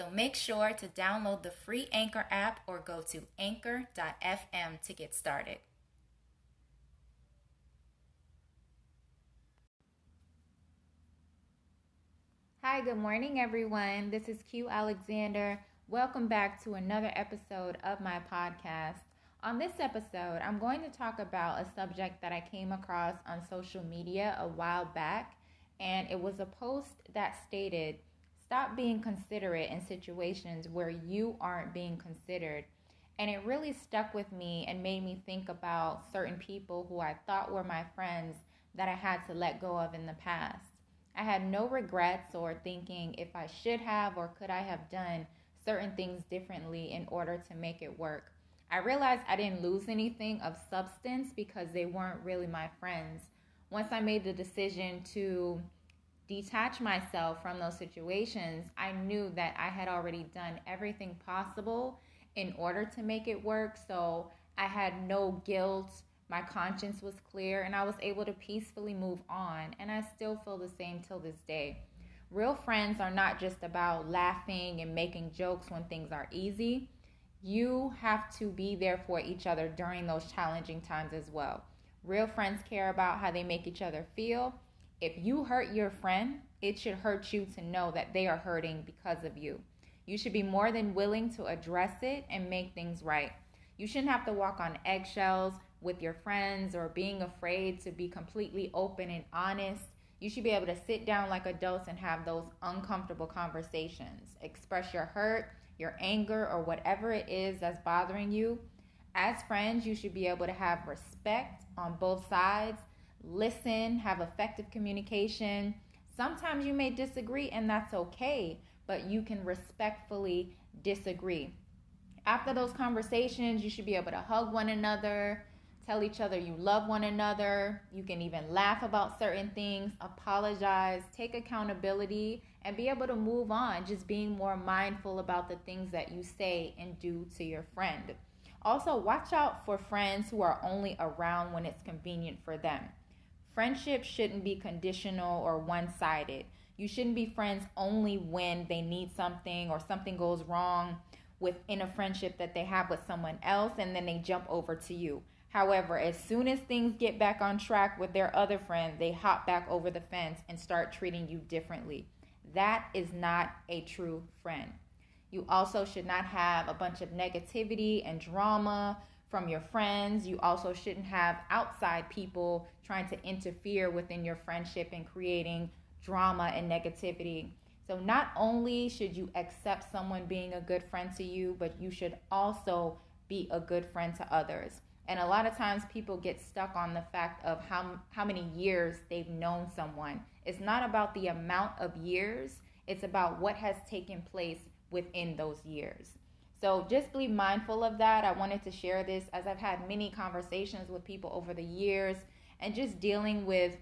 So make sure to download the free Anchor app or go to anchor.fm to get started. Hi, good morning, everyone. This is Q Alexander. Welcome back to another episode of my podcast. On this episode, I'm going to talk about a subject that I came across on social media a while back, and it was a post that stated, Stop being considerate in situations where you aren't being considered. And it really stuck with me and made me think about certain people who I thought were my friends that I had to let go of in the past. I had no regrets or thinking if I should have or could I have done certain things differently in order to make it work. I realized I didn't lose anything of substance because they weren't really my friends. Once I made the decision to detach myself from those situations, I knew that I had already done everything possible in order to make it work. So I had no guilt. My conscience was clear and I was able to peacefully move on. And I still feel the same till this day. Real friends are not just about laughing and making jokes when things are easy. You have to be there for each other during those challenging times as well. Real friends care about how they make each other feel if you hurt your friend, it should hurt you to know that they are hurting because of you. You should be more than willing to address it and make things right. You shouldn't have to walk on eggshells with your friends or being afraid to be completely open and honest. You should be able to sit down like adults and have those uncomfortable conversations. Express your hurt, your anger, or whatever it is that's bothering you. As friends, you should be able to have respect on both sides listen, have effective communication. Sometimes you may disagree, and that's okay, but you can respectfully disagree. After those conversations, you should be able to hug one another, tell each other you love one another. You can even laugh about certain things, apologize, take accountability, and be able to move on, just being more mindful about the things that you say and do to your friend. Also, watch out for friends who are only around when it's convenient for them. Friendship shouldn't be conditional or one sided. You shouldn't be friends only when they need something or something goes wrong within a friendship that they have with someone else and then they jump over to you. However, as soon as things get back on track with their other friend, they hop back over the fence and start treating you differently. That is not a true friend. You also should not have a bunch of negativity and drama from your friends. You also shouldn't have outside people trying to interfere within your friendship and creating drama and negativity. So, not only should you accept someone being a good friend to you, but you should also be a good friend to others. And a lot of times people get stuck on the fact of how, how many years they've known someone. It's not about the amount of years, it's about what has taken place within those years. So just be mindful of that. I wanted to share this as I've had many conversations with people over the years and just dealing with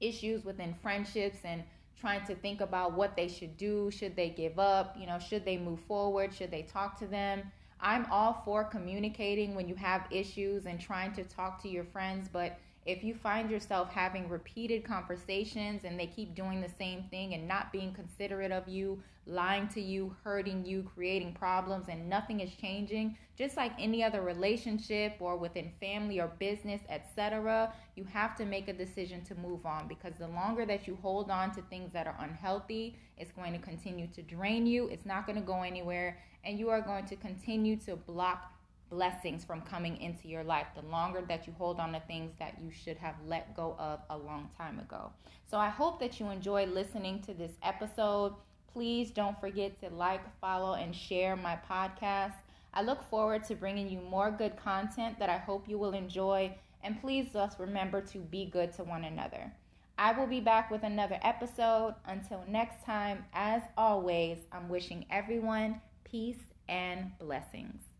issues within friendships and trying to think about what they should do. Should they give up? You know, should they move forward? Should they talk to them? I'm all for communicating when you have issues and trying to talk to your friends, but if you find yourself having repeated conversations and they keep doing the same thing and not being considerate of you, lying to you, hurting you, creating problems, and nothing is changing, just like any other relationship or within family or business, etc., you have to make a decision to move on because the longer that you hold on to things that are unhealthy, it's going to continue to drain you, it's not going to go anywhere, and you are going to continue to block blessings from coming into your life the longer that you hold on to things that you should have let go of a long time ago. So I hope that you enjoy listening to this episode. Please don't forget to like, follow, and share my podcast. I look forward to bringing you more good content that I hope you will enjoy. And please just remember to be good to one another. I will be back with another episode. Until next time, as always, I'm wishing everyone peace and blessings.